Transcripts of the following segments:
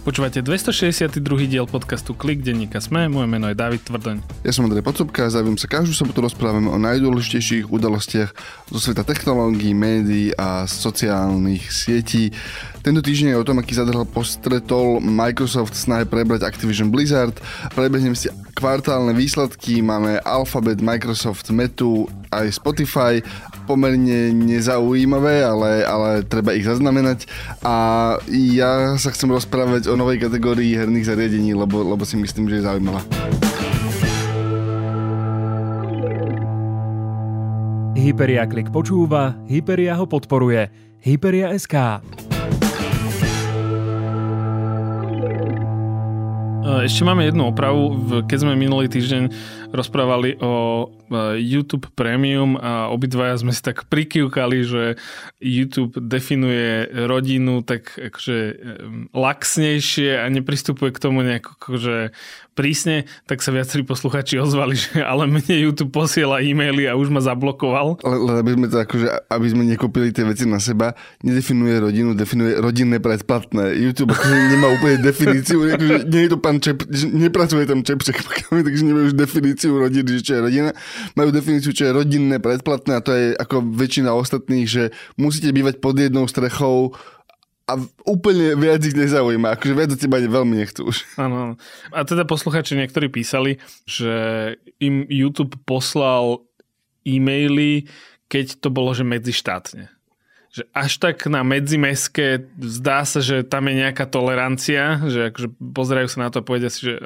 Počúvate 262. diel podcastu Klik denníka Sme, moje meno je David Tvrdoň. Ja som Andrej Pocupka a záujem sa každú sobotu rozprávame o najdôležitejších udalostiach zo sveta technológií, médií a sociálnych sietí. Tento týždeň je o tom, aký zadrhal postretol Microsoft snahe prebrať Activision Blizzard. Prebehnem si kvartálne výsledky, máme Alphabet, Microsoft, Metu, aj Spotify. Pomerne nezaujímavé, ale, ale treba ich zaznamenať. A ja sa chcem rozprávať o novej kategórii herných zariadení, lebo, lebo si myslím, že je zaujímavá. Hyperia Klik počúva, Hyperia ho podporuje. Hyperia SK. Ešte máme jednu opravu. Keď sme minulý týždeň rozprávali o YouTube Premium a obidvaja sme si tak prikývkali, že YouTube definuje rodinu tak akože laxnejšie a nepristupuje k tomu nejako akože prísne, tak sa viacerí posluchači ozvali, že ale mne YouTube posiela e-maily a už ma zablokoval. Ale, ale aby sme to akože, aby sme nekopili tie veci na seba, nedefinuje rodinu, definuje rodinné predplatné. YouTube akože nemá úplne definíciu, akože nie je to pán Čep, nepracuje tam Čepček, takže nemajú už definíciu rodiny, že čo je rodina majú definíciu, čo je rodinné predplatné a to je ako väčšina ostatných, že musíte bývať pod jednou strechou a úplne viac ich nezaujíma. Akože viac od teba veľmi nechcú už. Áno. A teda posluchači niektorí písali, že im YouTube poslal e-maily, keď to bolo, že medzištátne že až tak na medzimeské zdá sa, že tam je nejaká tolerancia, že akože pozerajú sa na to a povedia si, že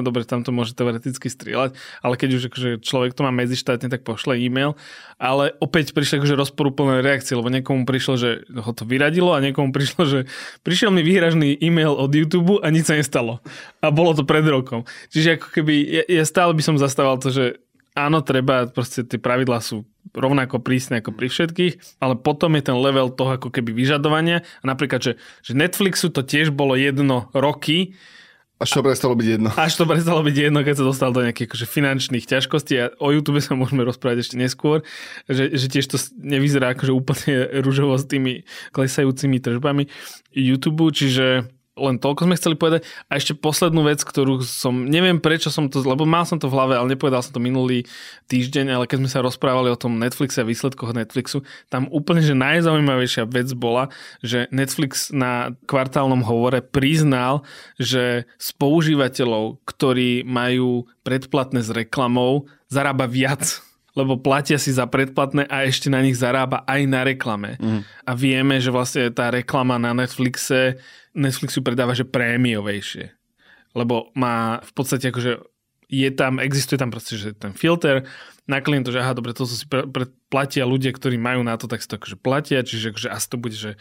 dobre, tam to môže teoreticky strieľať, ale keď už akože človek to má medzištátne, tak pošle e-mail. Ale opäť prišli akože rozporúplné reakcie, lebo niekomu prišlo, že ho to vyradilo a niekomu prišlo, že prišiel mi výhražný e-mail od YouTube a nič sa nestalo. A bolo to pred rokom. Čiže ako keby, ja, ja stále by som zastával to, že áno, treba, proste tie pravidlá sú rovnako prísne ako pri všetkých, ale potom je ten level toho ako keby vyžadovania. A napríklad, že, že Netflixu to tiež bolo jedno roky, až to prestalo byť jedno. Až to prestalo byť jedno, keď sa dostal do nejakých akože, finančných ťažkostí a o YouTube sa môžeme rozprávať ešte neskôr, že, že tiež to nevyzerá akože úplne rúžovo s tými klesajúcimi tržbami YouTube, čiže len toľko sme chceli povedať. A ešte poslednú vec, ktorú som, neviem prečo som to, lebo mal som to v hlave, ale nepovedal som to minulý týždeň, ale keď sme sa rozprávali o tom Netflixe a výsledkoch Netflixu, tam úplne, že najzaujímavejšia vec bola, že Netflix na kvartálnom hovore priznal, že z používateľov, ktorí majú predplatné s reklamou, zarába viac lebo platia si za predplatné a ešte na nich zarába aj na reklame. Mm. A vieme, že vlastne tá reklama na Netflixe, Netflixu predáva, že prémiovejšie. Lebo má v podstate akože je tam, existuje tam proste, že ten filter, na klientu, že aha, dobre, to si pre, pre, platia ľudia, ktorí majú na to, tak si to akože platia, čiže akože asi to bude, že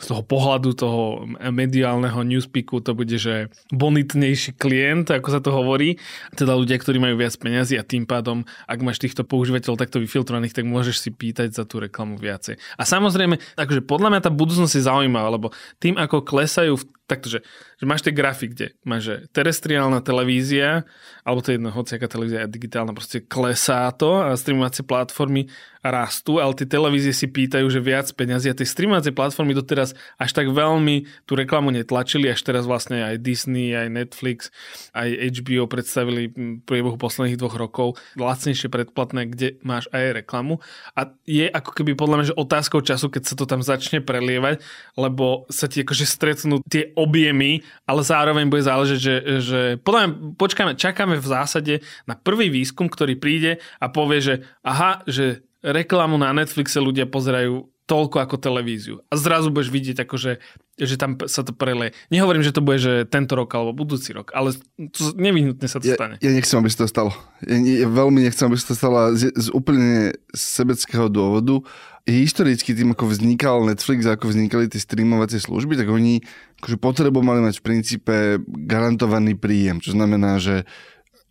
z toho pohľadu toho mediálneho newspeaku to bude, že bonitnejší klient, ako sa to hovorí. Teda ľudia, ktorí majú viac peniazy a tým pádom, ak máš týchto používateľov takto vyfiltrovaných, tak môžeš si pýtať za tú reklamu viacej. A samozrejme, akože podľa mňa tá budúcnosť je zaujímavá, lebo tým, ako klesajú takto, že, že máš tie grafy, kde máš že terestriálna televízia, alebo to je jedno, hociaká televízia je digitálna, proste klesá to a streamovacie platformy rastú, ale tie televízie si pýtajú, že viac peňazí a tie streamovacie platformy doteraz až tak veľmi tú reklamu netlačili, až teraz vlastne aj Disney, aj Netflix, aj HBO predstavili v priebehu posledných dvoch rokov lacnejšie predplatné, kde máš aj reklamu. A je ako keby podľa mňa, že otázkou času, keď sa to tam začne prelievať, lebo sa ti akože stretnú tie objemy, ale zároveň bude záležať, že, že podľa mňa počkáme, čakáme v zásade na prvý výskum, ktorý príde a povie, že aha, že reklamu na Netflixe ľudia pozerajú toľko ako televíziu. A zrazu budeš vidieť, akože, že tam sa to preleje. Nehovorím, že to bude že tento rok alebo budúci rok, ale to, nevyhnutne sa to ja, stane. Ja nechcem, aby sa to stalo. Ja, ja veľmi nechcem, aby sa to stalo z, z úplne sebeckého dôvodu. Historicky tým, ako vznikal Netflix, ako vznikali tie streamovacie služby, tak oni akože potrebovali mať v princípe garantovaný príjem, čo znamená, že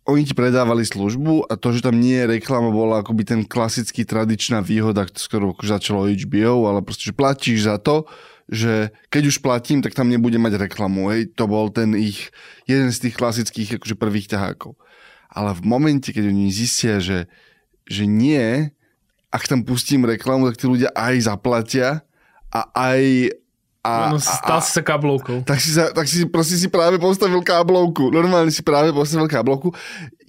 oni ti predávali službu a to, že tam nie je reklama, bola akoby ten klasický tradičná výhoda, s ktorou začalo HBO, ale proste, že platíš za to, že keď už platím, tak tam nebude mať reklamu. Hej. To bol ten ich, jeden z tých klasických akože prvých ťahákov. Ale v momente, keď oni zistia, že, že nie, ak tam pustím reklamu, tak tí ľudia aj zaplatia a aj A, no, stal a, si sa káblovkou. Tak si, sa, tak si proste si práve postavil káblovku. Normálne si práve postavil káblovku.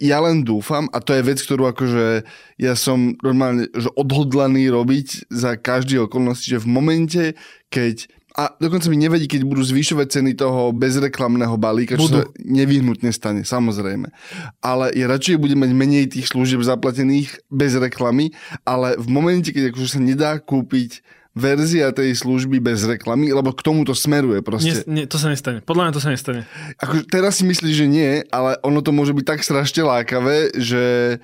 Ja len dúfam, a to je vec, ktorú akože ja som normálne že odhodlaný robiť za každý okolnosti, že v momente, keď a dokonca mi nevadí, keď budú zvyšovať ceny toho bezreklamného balíka, čo budú. sa nevyhnutne stane, samozrejme. Ale ja radšej budem mať menej tých služieb zaplatených bez reklamy, ale v momente, keď akože sa nedá kúpiť verzia tej služby bez reklamy, lebo k tomu to smeruje proste. Nie, nie, to sa nestane. Podľa mňa to sa nestane. Ako, teraz si myslíš, že nie, ale ono to môže byť tak strašne lákavé, že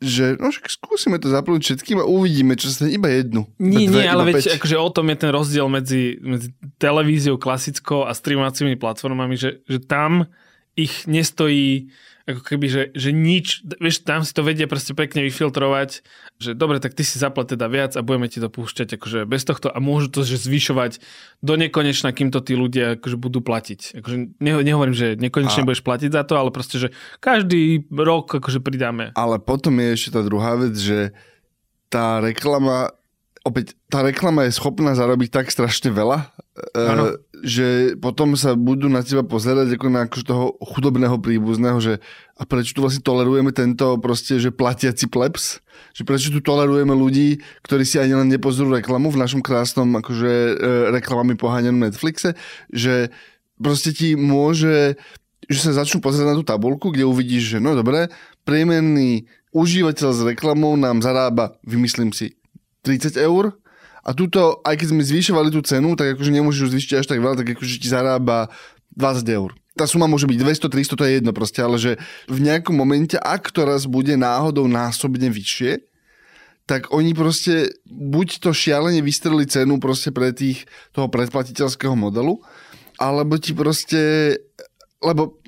že no však skúsime to zaplniť všetkým a uvidíme, čo sa iba jednu. Nie, dve, nie, ale veď akože o tom je ten rozdiel medzi, medzi televíziou klasickou a streamovacími platformami, že, že tam ich nestojí ako keby, že, že nič, vieš, tam si to vedia proste pekne vyfiltrovať, že dobre, tak ty si zaplat teda viac a budeme ti to púšťať akože bez tohto a môžu to že zvyšovať do nekonečna, kým to tí ľudia akože budú platiť. Akože nehovorím, že nekonečne a... budeš platiť za to, ale proste, že každý rok akože pridáme. Ale potom je ešte tá druhá vec, že tá reklama opäť tá reklama je schopná zarobiť tak strašne veľa, ano. E, že potom sa budú na teba pozerať ako na akože toho chudobného príbuzného, že a prečo tu vlastne tolerujeme tento proste, že platiaci plebs? Že prečo tu tolerujeme ľudí, ktorí si ani len nepozrú reklamu v našom krásnom akože e, reklamami poháňanom Netflixe, že proste ti môže že sa začnú pozerať na tú tabulku, kde uvidíš, že no dobre, priemerný užívateľ s reklamou nám zarába, vymyslím si, 30 eur a túto, aj keď sme zvyšovali tú cenu, tak akože nemôžeš zvýšiť až tak veľa, tak akože ti zarába 20 eur. Tá suma môže byť 200, 300, to je jedno proste, ale že v nejakom momente, ak to raz bude náhodou násobne vyššie, tak oni proste buď to šialene vystreli cenu proste pre tých toho predplatiteľského modelu, alebo ti proste, lebo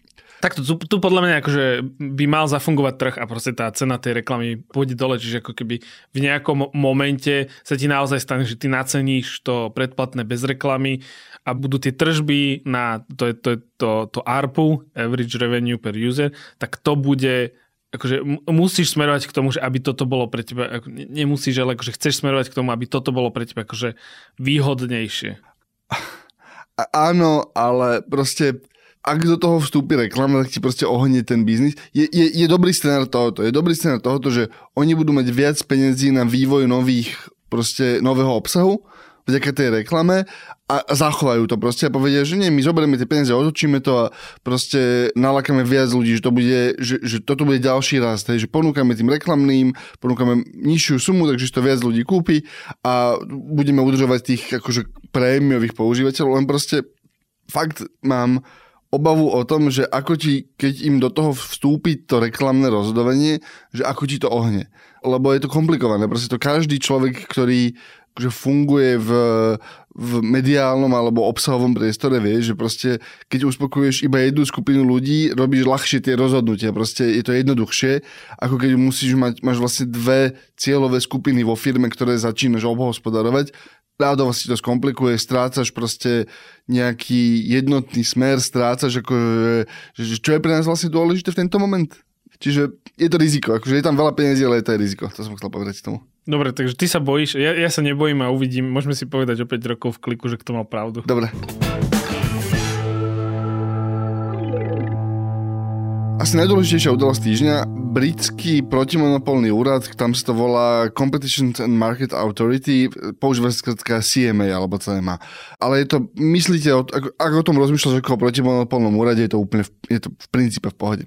tak tu, tu podľa mňa akože by mal zafungovať trh a proste tá cena tej reklamy pôjde dole, čiže ako keby v nejakom momente sa ti naozaj stane, že ty naceníš to predplatné bez reklamy a budú tie tržby na to, to, to, to ARPU, Average Revenue per User, tak to bude akože musíš smerovať k tomu, že aby toto bolo pre teba, nemusíš, ale akože chceš smerovať k tomu, aby toto bolo pre teba akože výhodnejšie. Áno, ale proste ak do toho vstúpi reklama, tak ti proste ohnie ten biznis. Je, je, je dobrý scenár tohoto. Je dobrý scenár tohoto, že oni budú mať viac peniazí na vývoj nových, proste nového obsahu vďaka tej reklame a zachovajú to proste a povedia, že nie, my zoberieme tie peniaze, otočíme to a proste nalakáme viac ľudí, že, to bude, že, že toto bude ďalší rast, hej, že ponúkame tým reklamným, ponúkame nižšiu sumu, takže to viac ľudí kúpi a budeme udržovať tých akože prémiových používateľov, len proste fakt mám obavu o tom, že ako ti, keď im do toho vstúpi to reklamné rozhodovanie, že ako ti to ohne. Lebo je to komplikované. Proste to každý človek, ktorý že funguje v, v mediálnom alebo obsahovom priestore, vie, že proste keď uspokojuješ iba jednu skupinu ľudí, robíš ľahšie tie rozhodnutia. Proste je to jednoduchšie, ako keď musíš mať, máš vlastne dve cieľové skupiny vo firme, ktoré začínaš obhospodarovať rádovo si to skomplikuje, strácaš proste nejaký jednotný smer, strácaš ako, že, čo je pre nás vlastne dôležité v tento moment. Čiže je to riziko, akože je tam veľa peniazí, ale je to aj riziko, to som chcel povedať tomu. Dobre, takže ty sa bojíš, ja, ja sa nebojím a uvidím, môžeme si povedať o 5 rokov v kliku, že kto mal pravdu. Dobre. Asi najdôležitejšia udalosť týždňa, britský protimonopolný úrad, tam sa to volá Competition and Market Authority, používa sa CMA alebo CMA. Ale je to, myslíte, ak, ak o tom rozmýšľaš ako o protimonopolnom úrade, je to úplne, je to v princípe v pohode.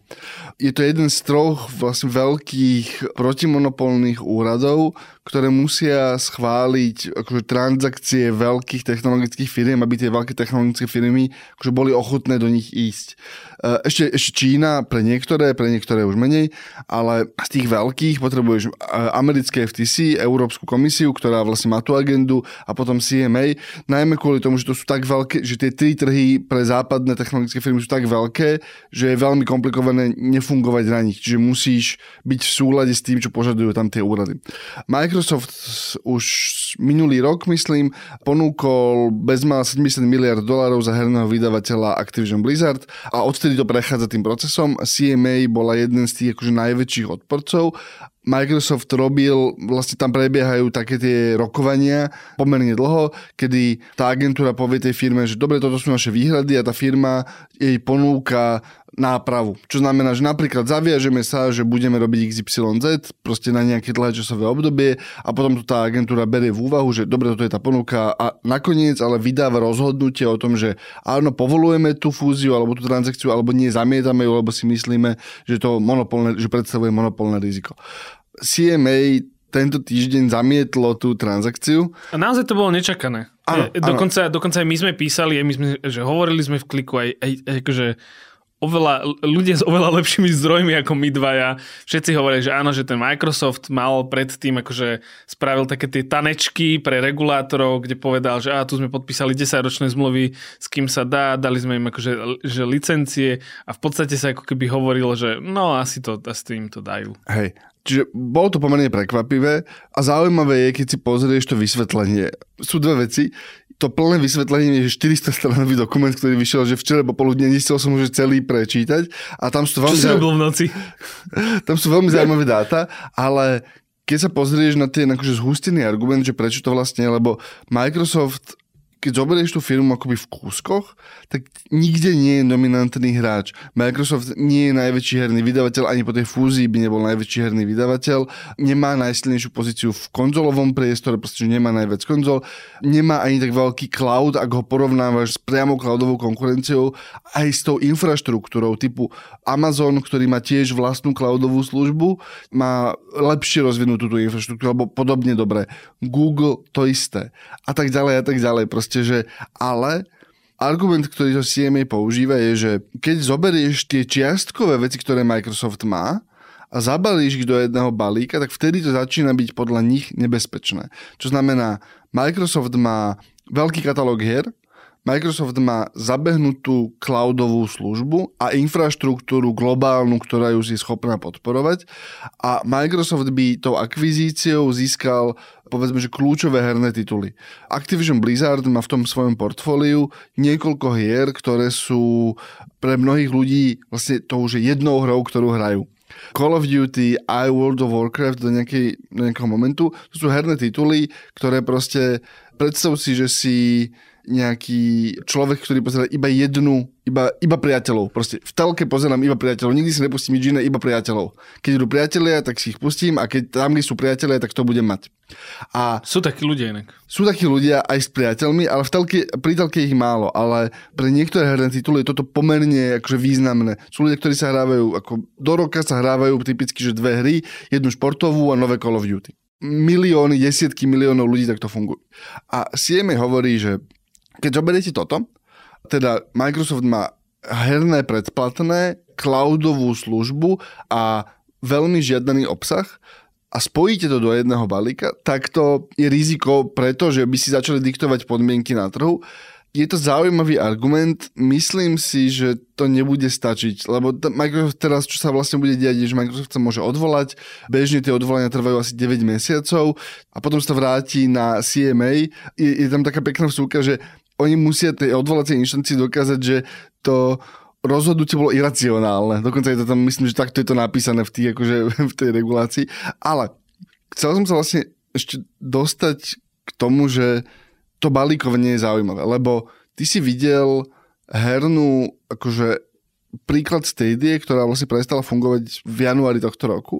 Je to jeden z troch vlastne veľkých protimonopolných úradov, ktoré musia schváliť akože, transakcie veľkých technologických firiem, aby tie veľké technologické firmy akože, boli ochotné do nich ísť. E, ešte, ešte Čína pre niektoré, pre niektoré už menej, ale z tých veľkých potrebuješ e, americké FTC, Európsku komisiu, ktorá vlastne má tú agendu a potom CMA, najmä kvôli tomu, že to sú tak veľké, že tie tri trhy pre západné technologické firmy sú tak veľké, že je veľmi komplikované nefungovať na nich. Čiže musíš byť v súlade s tým, čo požadujú tam tie úrady. Microsoft už minulý rok, myslím, ponúkol bezmála 70 miliard dolárov za herného vydavateľa Activision Blizzard a odtedy to prechádza tým procesom. CMA bola jeden z tých akože najväčších odporcov Microsoft robil, vlastne tam prebiehajú také tie rokovania pomerne dlho, kedy tá agentúra povie tej firme, že dobre, toto sú naše výhrady a tá firma jej ponúka nápravu. Čo znamená, že napríklad zaviažeme sa, že budeme robiť XYZ proste na nejaké dlhé časové obdobie a potom to tá agentúra berie v úvahu, že dobre, toto je tá ponuka a nakoniec ale vydáva rozhodnutie o tom, že áno, povolujeme tú fúziu alebo tú transakciu, alebo nie, zamietame ju, lebo si myslíme, že to monopolné, že predstavuje monopolné riziko. CMA tento týždeň zamietlo tú transakciu. A naozaj to bolo nečakané. Áno, dokonca, áno. dokonca aj my sme písali, aj my sme, že hovorili sme v kliku aj, aj akože oveľa, ľudia s oveľa lepšími zdrojmi ako my dvaja. Všetci hovoria, že áno, že ten Microsoft mal predtým akože spravil také tie tanečky pre regulátorov, kde povedal, že á, tu sme podpísali 10-ročné zmluvy, s kým sa dá, dali sme im akože že licencie a v podstate sa ako keby hovorilo, že no asi to, asi im to dajú. Hej, Čiže bolo to pomerne prekvapivé a zaujímavé je, keď si pozrieš to vysvetlenie. Sú dve veci to plné vysvetlenie je 400 stranový dokument, ktorý vyšiel, že včera popoludne nechcel som už celý prečítať. A tam sú veľmi, Čo robil v noci? tam sú veľmi zaujímavé dáta, ale keď sa pozrieš na ten akože zhustený argument, že prečo to vlastne lebo Microsoft keď zoberieš tú firmu akoby v kúskoch, tak nikde nie je dominantný hráč. Microsoft nie je najväčší herný vydavateľ, ani po tej fúzii by nebol najväčší herný vydavateľ, nemá najsilnejšiu pozíciu v konzolovom priestore, pretože nemá najviac konzol, nemá ani tak veľký cloud, ak ho porovnávaš s priamou cloudovou konkurenciou, aj s tou infraštruktúrou typu Amazon, ktorý má tiež vlastnú cloudovú službu, má lepšie rozvinutú tú infraštruktúru, alebo podobne dobre. Google to isté. A tak ďalej a tak ďalej. Proste proste, že ale argument, ktorý to CMA používa je, že keď zoberieš tie čiastkové veci, ktoré Microsoft má a zabalíš ich do jedného balíka, tak vtedy to začína byť podľa nich nebezpečné. Čo znamená, Microsoft má veľký katalóg hier, Microsoft má zabehnutú cloudovú službu a infraštruktúru globálnu, ktorá ju je schopná podporovať a Microsoft by tou akvizíciou získal povedzme, že kľúčové herné tituly. Activision Blizzard má v tom svojom portfóliu niekoľko hier, ktoré sú pre mnohých ľudí vlastne to už je jednou hrou, ktorú hrajú. Call of Duty, I World of Warcraft do, nejakej, do nejakého momentu. To sú herné tituly, ktoré proste predstav si, že si nejaký človek, ktorý pozerá iba jednu, iba, iba priateľov. Proste v telke pozerám iba priateľov. Nikdy si nepustím nič iné, iba priateľov. Keď idú priatelia, tak si ich pustím a keď tam, kde sú priatelia, tak to budem mať. A sú takí ľudia inak. Sú takí ľudia aj s priateľmi, ale v telke, pri telke ich málo. Ale pre niektoré herné tituly je toto pomerne akože významné. Sú ľudia, ktorí sa hrávajú, ako do roka sa hrávajú typicky, že dve hry, jednu športovú a nové Call of Duty milióny, desiatky miliónov ľudí takto fungujú. A CMA hovorí, že keď zoberiete toto, teda Microsoft má herné predplatné, cloudovú službu a veľmi žiadaný obsah a spojíte to do jedného balíka, tak to je riziko preto, že by si začali diktovať podmienky na trhu. Je to zaujímavý argument, myslím si, že to nebude stačiť, lebo Microsoft teraz, čo sa vlastne bude diať, je, že Microsoft sa môže odvolať, bežne tie odvolania trvajú asi 9 mesiacov a potom sa vráti na CMA. Je, je tam taká pekná vsúka, že oni musia tej odvolacej inštancii dokázať, že to rozhodnutie bolo iracionálne. Dokonca je to tam, myslím, že takto je to napísané v, tých, akože, v tej regulácii. Ale chcel som sa vlastne ešte dostať k tomu, že to balíkovanie je zaujímavé, lebo ty si videl hernú, akože príklad Stadie, ktorá vlastne prestala fungovať v januári tohto roku,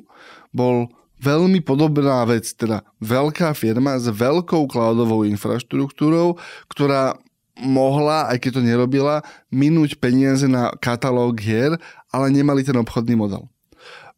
bol veľmi podobná vec, teda veľká firma s veľkou cloudovou infraštruktúrou, ktorá mohla, aj keď to nerobila, minúť peniaze na katalóg hier, ale nemali ten obchodný model.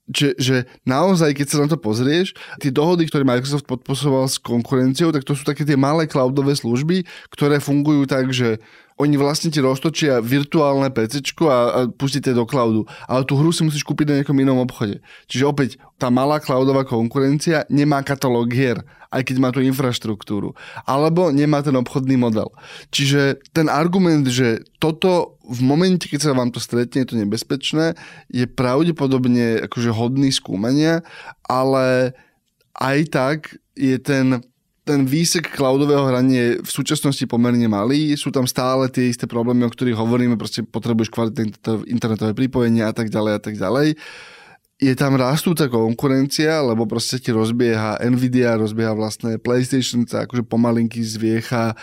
Čiže že naozaj, keď sa na to pozrieš, tie dohody, ktoré Microsoft podpisoval s konkurenciou, tak to sú také tie malé cloudové služby, ktoré fungujú tak, že oni vlastne ti roztočia virtuálne PC a, a pustíte do cloudu. Ale tú hru si musíš kúpiť na nejakom inom obchode. Čiže opäť, tá malá cloudová konkurencia nemá katalóg hier, aj keď má tú infraštruktúru. Alebo nemá ten obchodný model. Čiže ten argument, že toto v momente, keď sa vám to stretne, je to nebezpečné, je pravdepodobne akože hodný skúmania, ale aj tak je ten ten výsek cloudového hrania je v súčasnosti pomerne malý, sú tam stále tie isté problémy, o ktorých hovoríme, proste potrebuješ kvalitné internetové pripojenie a tak ďalej a tak ďalej. Je tam rastúca konkurencia, lebo proste ti rozbieha Nvidia, rozbieha vlastné PlayStation, sa akože pomalinky zviecha.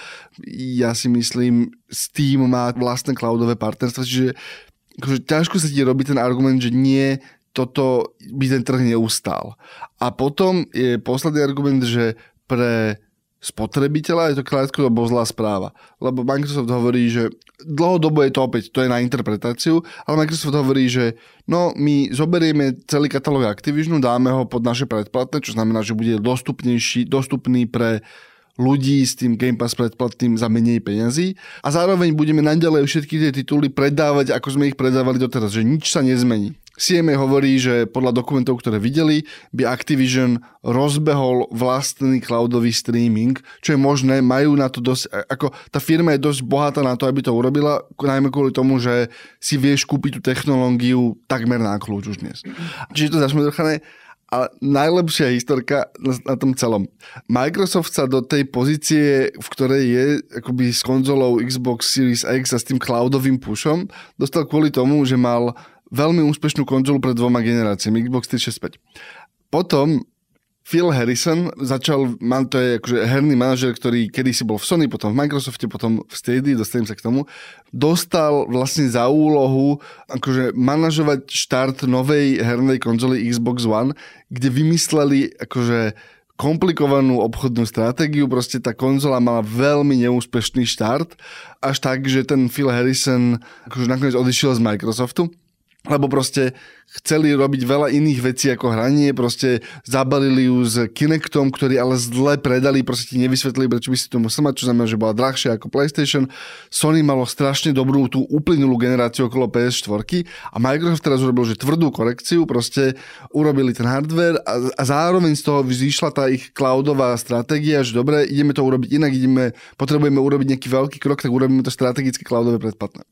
Ja si myslím, Steam má vlastné cloudové partnerstvo, čiže akože ťažko sa ti robí ten argument, že nie, toto by ten trh neustál. A potom je posledný argument, že pre spotrebiteľa je to krátkodobo zlá správa. Lebo Microsoft hovorí, že dlhodobo je to opäť, to je na interpretáciu, ale Microsoft hovorí, že no my zoberieme celý katalóg Activisionu, dáme ho pod naše predplatné, čo znamená, že bude dostupnejší, dostupný pre ľudí s tým Game Pass predplatným za menej peňazí a zároveň budeme naďalej všetky tie tituly predávať, ako sme ich predávali doteraz, že nič sa nezmení. CMA hovorí, že podľa dokumentov, ktoré videli, by Activision rozbehol vlastný cloudový streaming, čo je možné, majú na to dosť, ako tá firma je dosť bohatá na to, aby to urobila, najmä kvôli tomu, že si vieš kúpiť tú technológiu takmer na kľúč už dnes. Čiže to zašmedrchané, ale najlepšia historka na, na tom celom. Microsoft sa do tej pozície, v ktorej je akoby s konzolou Xbox Series X a s tým cloudovým pushom, dostal kvôli tomu, že mal veľmi úspešnú konzolu pred dvoma generáciami, Xbox 365. Potom Phil Harrison začal, man, to je akože herný manažer, ktorý kedysi bol v Sony, potom v Microsofte, potom v Stadia, dostanem sa k tomu, dostal vlastne za úlohu akože manažovať štart novej hernej konzoly Xbox One, kde vymysleli akože komplikovanú obchodnú stratégiu, proste tá konzola mala veľmi neúspešný štart, až tak, že ten Phil Harrison akože nakoniec odišiel z Microsoftu lebo proste chceli robiť veľa iných vecí ako hranie, proste zabalili ju s Kinectom, ktorý ale zle predali, proste ti nevysvetlili, prečo by si to musel mať, čo znamená, že bola drahšia ako PlayStation. Sony malo strašne dobrú tú uplynulú generáciu okolo PS4 a Microsoft teraz urobil, že tvrdú korekciu, proste urobili ten hardware a, a zároveň z toho vyšla tá ich cloudová stratégia, že dobre, ideme to urobiť inak, ideme, potrebujeme urobiť nejaký veľký krok, tak urobíme to strategické cloudové predplatné.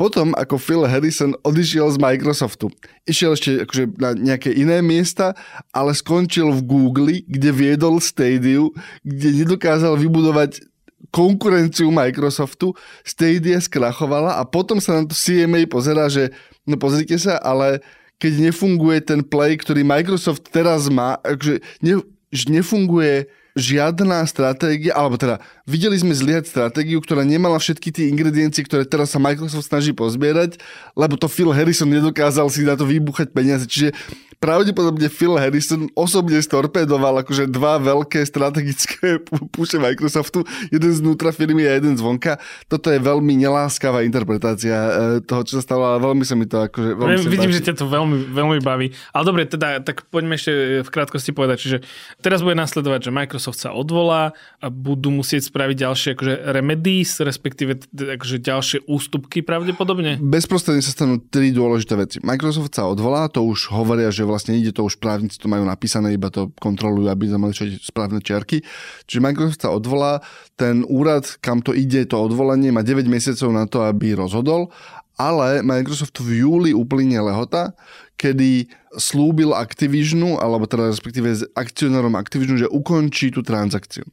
Potom, ako Phil Harrison odišiel z Microsoftu, išiel ešte akože na nejaké iné miesta, ale skončil v Google, kde viedol Stadia, kde nedokázal vybudovať konkurenciu Microsoftu, Stadia skrachovala a potom sa na to CMA pozerá, že no pozrite sa, ale keď nefunguje ten play, ktorý Microsoft teraz má, akože ne, nefunguje žiadna stratégia, alebo teda videli sme zliať stratégiu, ktorá nemala všetky tie ingrediencie, ktoré teraz sa Microsoft snaží pozbierať, lebo to Phil Harrison nedokázal si na to vybuchať peniaze. Čiže pravdepodobne Phil Harrison osobne storpedoval akože dva veľké strategické púše Microsoftu, jeden znútra firmy a jeden zvonka. Toto je veľmi neláskavá interpretácia e, toho, čo sa stalo, ale veľmi sa mi to akože... Veľmi ja, vidím, páči. že ťa to veľmi, veľmi baví. Ale dobre, teda, tak poďme ešte v krátkosti povedať, čiže teraz bude nasledovať, že Microsoft sa odvolá a budú musieť spraviť ďalšie akože remedies, respektíve akože ďalšie ústupky pravdepodobne? Bezprostredne sa stanú tri dôležité veci. Microsoft sa odvolá, to už hovoria, že vlastne ide to už právnici to majú napísané, iba to kontrolujú, aby sme mali správne čiarky. Čiže Microsoft sa odvolá, ten úrad, kam to ide, to odvolanie, má 9 mesiacov na to, aby rozhodol, ale Microsoft v júli uplynie lehota, kedy slúbil Activisionu, alebo teda respektíve akcionárom Activisionu, že ukončí tú transakciu.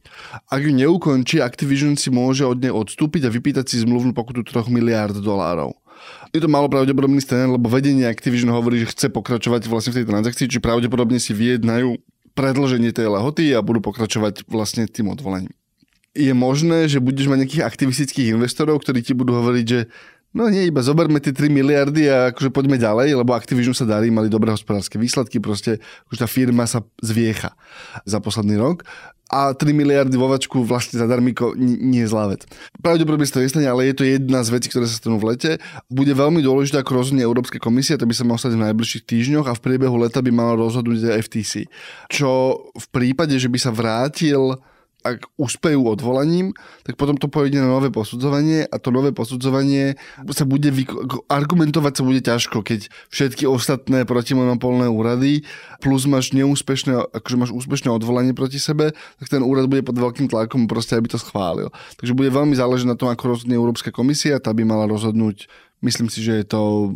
Ak ju neukončí, Activision si môže od nej odstúpiť a vypýtať si zmluvnú pokutu 3 miliárd dolárov. Je to malo pravdepodobný scén, lebo vedenie Activision hovorí, že chce pokračovať vlastne v tej transakcii, či pravdepodobne si vyjednajú predlženie tej lehoty a budú pokračovať vlastne tým odvolaním. Je možné, že budeš mať nejakých aktivistických investorov, ktorí ti budú hovoriť, že No nie, iba zoberme tie 3 miliardy a akože poďme ďalej, lebo Activision sa darí, mali dobré hospodárske výsledky, proste už tá firma sa zviecha za posledný rok a 3 miliardy vo vačku vlastne za darmiko nie je zlá vec. Pravdepodobne to nestane, ale je to jedna z vecí, ktoré sa stanú v lete. Bude veľmi dôležité, ako rozhodne Európska komisia, to by sa malo stať v najbližších týždňoch a v priebehu leta by malo rozhodnúť FTC. Čo v prípade, že by sa vrátil ak uspejú odvolaním, tak potom to pôjde na nové posudzovanie a to nové posudzovanie sa bude vyko- argumentovať sa bude ťažko, keď všetky ostatné protimonopolné úrady plus máš neúspešné, akože máš úspešné odvolanie proti sebe, tak ten úrad bude pod veľkým tlakom proste, aby to schválil. Takže bude veľmi záležiť na tom, ako rozhodne Európska komisia, tá by mala rozhodnúť Myslím si, že je to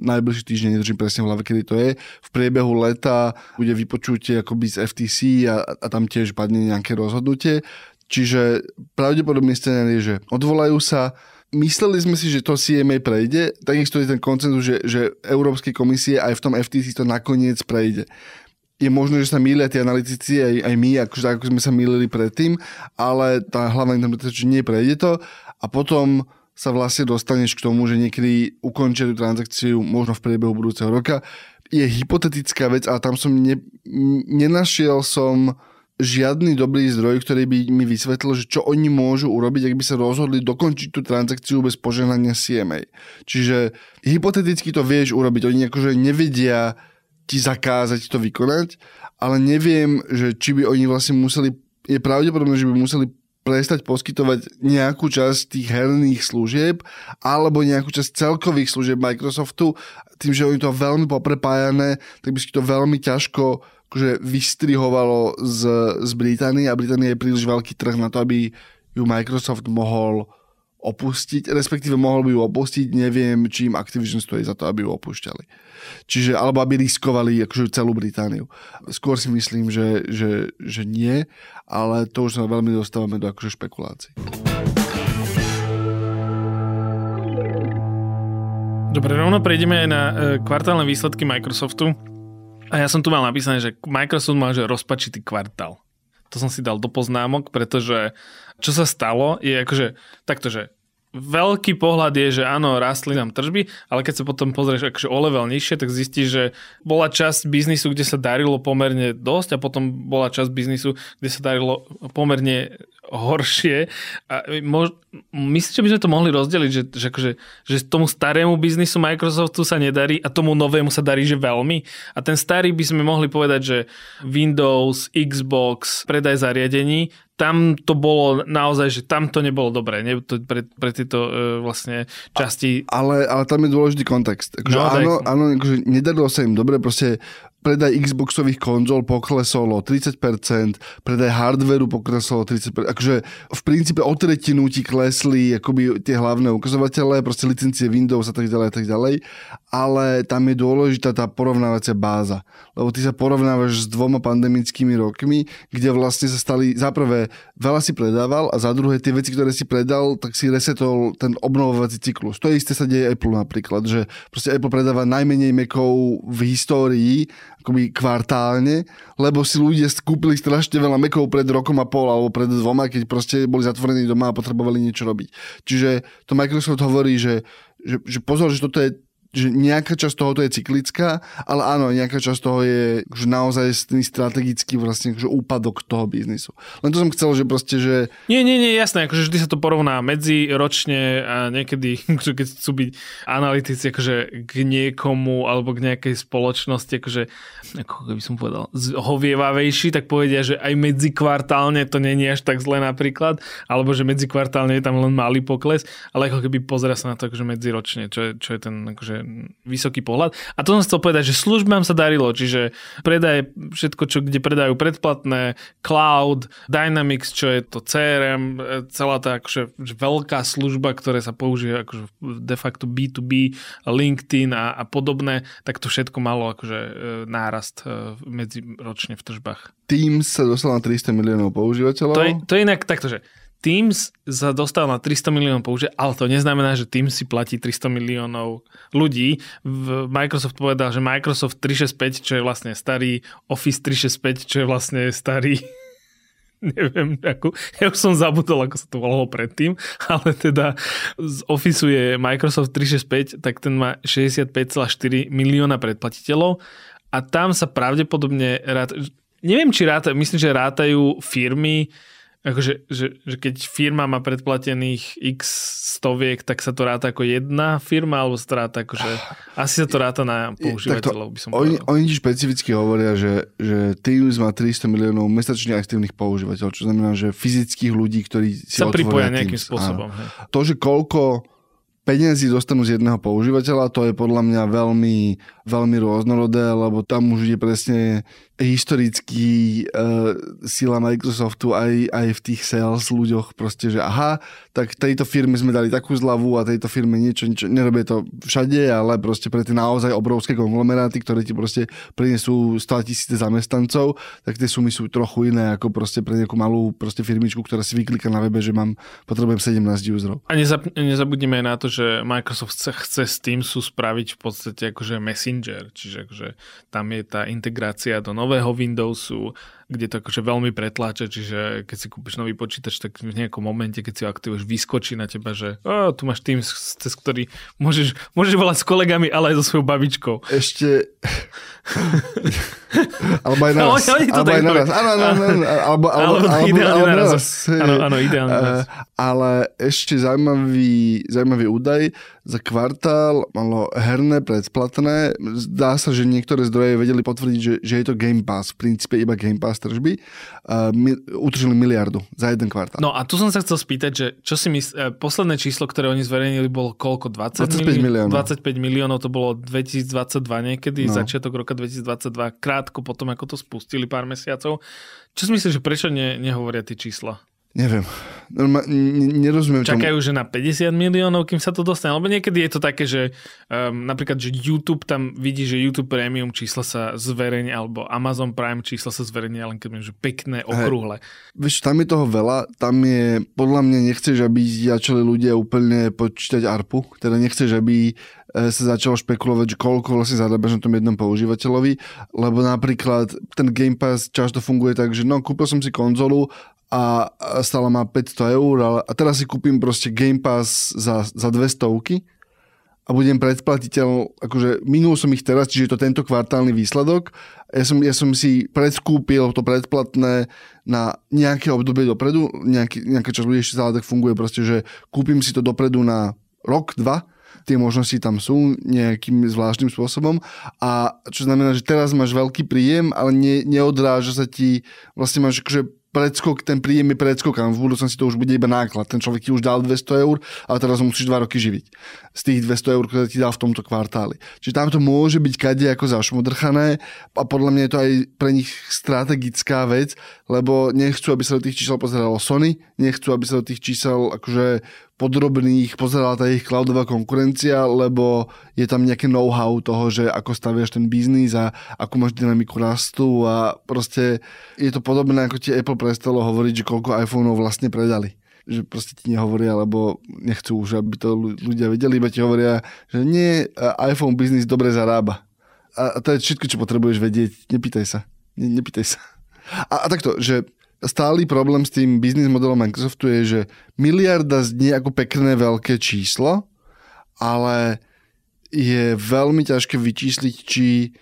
najbližší týždeň, nedržím presne v hlave, kedy to je. V priebehu leta bude vypočutie akoby z FTC a, a tam tiež padne nejaké rozhodnutie. Čiže pravdepodobný scenár je, že odvolajú sa, mysleli sme si, že to CMA prejde, takisto je ten koncenzus, že, že Európskej komisie aj v tom FTC to nakoniec prejde. Je možné, že sa mýlia tie analytici, aj, aj my, akože, ako sme sa mýlili predtým, ale tá hlavná interpretácia, že nie prejde to a potom sa vlastne dostaneš k tomu, že niekedy ukončia tú transakciu možno v priebehu budúceho roka. Je hypotetická vec, ale tam som ne, nenašiel som žiadny dobrý zdroj, ktorý by mi vysvetlil, že čo oni môžu urobiť, ak by sa rozhodli dokončiť tú transakciu bez požehnania CMA. Čiže hypoteticky to vieš urobiť. Oni akože nevedia ti zakázať to vykonať, ale neviem, že či by oni vlastne museli, je pravdepodobné, že by museli prestať poskytovať nejakú časť tých herných služieb alebo nejakú časť celkových služieb Microsoftu. Tým, že oni to veľmi poprepájané, tak by si to veľmi ťažko akože vystrihovalo z, z Británie a Británia je príliš veľký trh na to, aby ju Microsoft mohol opustiť, respektíve mohol by ju opustiť, neviem, čím Activision stojí za to, aby ju opúšťali. Čiže, alebo aby riskovali akože celú Britániu. Skôr si myslím, že, že, že nie, ale to už sa veľmi dostávame do akože špekulácií. Dobre, rovno prejdeme aj na e, kvartálne výsledky Microsoftu. A ja som tu mal napísané, že Microsoft má že rozpačitý kvartál. To som si dal do poznámok, pretože čo sa stalo je akože takto, že veľký pohľad je, že áno, rastli nám tržby, ale keď sa potom pozrieš akože o level nižšie, tak zistíš, že bola časť biznisu, kde sa darilo pomerne dosť a potom bola časť biznisu, kde sa darilo pomerne horšie. A mož, myslím, že by sme to mohli rozdeliť, že, že, akože, že tomu starému biznisu Microsoftu sa nedarí a tomu novému sa darí, že veľmi. A ten starý by sme mohli povedať, že Windows, Xbox, predaj zariadení, tam to bolo naozaj, že tam to nebolo dobré ne? To pre, pre tieto uh, vlastne časti. A, ale, ale tam je dôležitý kontext. Akože no, áno, áno akože nedarilo sa im dobre, proste predaj Xboxových konzol poklesol o 30%, predaj hardveru poklesol o 30%. Akože v princípe o tretinu ti klesli akoby tie hlavné ukazovatele, proste licencie Windows a tak ďalej a tak ďalej, ale tam je dôležitá tá porovnávacia báza. Lebo ty sa porovnávaš s dvoma pandemickými rokmi, kde vlastne sa stali, za prvé, veľa si predával a za druhé tie veci, ktoré si predal, tak si resetol ten obnovovací cyklus. To isté sa deje Apple napríklad, že proste Apple predáva najmenej Macov v histórii akoby kvartálne, lebo si ľudia kúpili strašne veľa mekov pred rokom a pol alebo pred dvoma, keď proste boli zatvorení doma a potrebovali niečo robiť. Čiže to Microsoft hovorí, že, že, že pozor, že toto je že nejaká časť tohoto je cyklická, ale áno, nejaká časť toho je že naozaj strategický vlastne že úpadok toho biznisu. Len to som chcel, že proste, že... Nie, nie, nie, jasné, akože vždy sa to porovná medzi ročne a niekedy, keď chcú byť analytici akože k niekomu alebo k nejakej spoločnosti, akože, ako by som povedal, hovievavejší, tak povedia, že aj medzi kvartálne to je až tak zle napríklad, alebo že medzi kvartálne je tam len malý pokles, ale ako keby pozera sa na to akože medziročne, čo je, čo je ten akože vysoký pohľad. A to som chcel povedať, že službám sa darilo, čiže predaj všetko, čo, kde predajú predplatné, cloud, Dynamics, čo je to CRM, celá tá akože veľká služba, ktoré sa používa akože de facto B2B, LinkedIn a, a podobné, tak to všetko malo akože e, nárast e, medzi ročne v tržbách. Teams sa dostal na 300 miliónov používateľov. To je, to je inak takto, že Teams sa dostal na 300 miliónov použiť, ale to neznamená, že Teams si platí 300 miliónov ľudí. Microsoft povedal, že Microsoft 365, čo je vlastne starý, Office 365, čo je vlastne starý neviem, ako, ja už som zabudol, ako sa to volalo predtým, ale teda z Office je Microsoft 365, tak ten má 65,4 milióna predplatiteľov a tam sa pravdepodobne rád, neviem, či rátajú, myslím, že rátajú firmy, Akože, že, že keď firma má predplatených x stoviek, tak sa to ráta ako jedna firma, alebo sa to ráta ako, že asi sa to ráta na používateľov, by som oni, oni špecificky hovoria, že, že Teams má 300 miliónov mesačne aktívnych používateľov, čo znamená, že fyzických ľudí, ktorí si sa pripoja nejakým Teams. spôsobom. To, že koľko peniazy dostanú z jedného používateľa, to je podľa mňa veľmi, veľmi rôznorodé, lebo tam už ide presne historický uh, sila Microsoftu aj, aj v tých sales ľuďoch proste, že aha, tak tejto firme sme dali takú zľavu a tejto firme niečo, niečo nerobie to všade, ale proste pre tie naozaj obrovské konglomeráty, ktoré ti proste prinesú 100 tisíce zamestnancov, tak tie sumy sú trochu iné ako proste pre nejakú malú proste firmičku, ktorá si vyklika na webe, že mám, potrebujem 17 userov. A nezab, nezabudnime aj na to, že Microsoft chce, s tým sú spraviť v podstate akože Messenger, čiže akože tam je tá integrácia do nového Windowsu, kde to akože veľmi pretláča, čiže keď si kúpiš nový počítač, tak v nejakom momente, keď si ho aktivuješ, vyskočí na teba, že oh, tu máš tým, cez ktorý môžeš, môžeš volať s kolegami, ale aj so svojou babičkou. Ešte... alebo aj naraz. No, alebo aj naraz. Áno, áno, áno. Alebo, alebo, alebo, ideálne alebo naraz. Áno, áno, ideálne naraz. Ale ešte zaujímavý, zaujímavý údaj. Za kvartál malo herné predplatné. Zdá sa, že niektoré zdroje vedeli potvrdiť, že, že je to Game Pass. V princípe iba Game Pass tržby. Uh, mi, utržili miliardu za jeden kvartál. No a tu som sa chcel spýtať, že čo si myslí, posledné číslo, ktoré oni zverejnili, bolo koľko? 20 25 miliónov. 25 miliónov, to bolo 2022 niekedy, no. začiatok roka 2022, krátko potom, ako to spustili pár mesiacov. Čo si myslíš, že prečo ne, nehovoria tie čísla? Neviem. Nerozumiem Čakajú, tomu. že na 50 miliónov, kým sa to dostane. Lebo niekedy je to také, že um, napríklad, že YouTube tam vidí, že YouTube Premium čísla sa zverejne, alebo Amazon Prime čísla sa zverejne, len keď je že pekné, okrúhle. Hey, vieš, tam je toho veľa. Tam je, podľa mňa nechceš, aby začali ľudia úplne počítať ARPu. Teda nechceš, aby e, sa začalo špekulovať, že koľko vlastne zarábaš na tom jednom používateľovi, lebo napríklad ten Game Pass často funguje tak, že no, kúpil som si konzolu a stála má 500 eur a teraz si kúpim proste Game Pass za, za 200 a budem predplatiteľ, akože minul som ich teraz, čiže je to tento kvartálny výsledok. Ja som, ja som si predkúpil to predplatné na nejaké obdobie dopredu, nejaký, nejaká časť ľudí ešte stále tak funguje proste, že kúpim si to dopredu na rok, dva, tie možnosti tam sú nejakým zvláštnym spôsobom a čo znamená, že teraz máš veľký príjem, ale ne, neodráža sa ti, vlastne máš akože predskok, ten príjem je predskokan. V budúcnosti to už bude iba náklad. Ten človek ti už dal 200 eur, ale teraz musíš 2 roky živiť. Z tých 200 eur, ktoré ti dal v tomto kvartáli. Čiže tam to môže byť kade ako zašmodrchané a podľa mňa je to aj pre nich strategická vec, lebo nechcú, aby sa do tých čísel pozeralo Sony, nechcú, aby sa do tých čísel akože podrobných pozerala tá ich cloudová konkurencia, lebo je tam nejaké know-how toho, že ako staviaš ten biznis a ako máš dynamiku rastu a proste je to podobné, ako ti Apple prestalo hovoriť, že koľko iPhoneov vlastne predali že proste ti nehovoria, lebo nechcú už, aby to ľudia vedeli, iba ti hovoria, že nie, iPhone biznis dobre zarába. A to je všetko, čo potrebuješ vedieť. Nepýtaj sa. Ne, nepýtaj sa. A, a takto, že stály problém s tým biznis modelom Microsoftu je, že miliarda znie ako pekné veľké číslo, ale je veľmi ťažké vyčísliť, či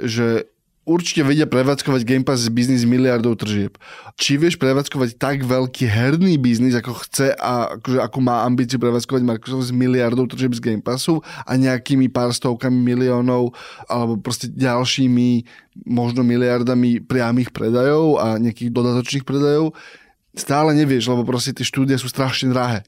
že určite vedia prevádzkovať Game Pass biznis miliardov tržieb. Či vieš prevádzkovať tak veľký herný biznis, ako chce a akože, ako má ambíciu prevádzkovať Microsoft z miliardov tržieb z Game Passu a nejakými pár stovkami miliónov alebo proste ďalšími možno miliardami priamých predajov a nejakých dodatočných predajov, stále nevieš, lebo proste tie štúdie sú strašne drahé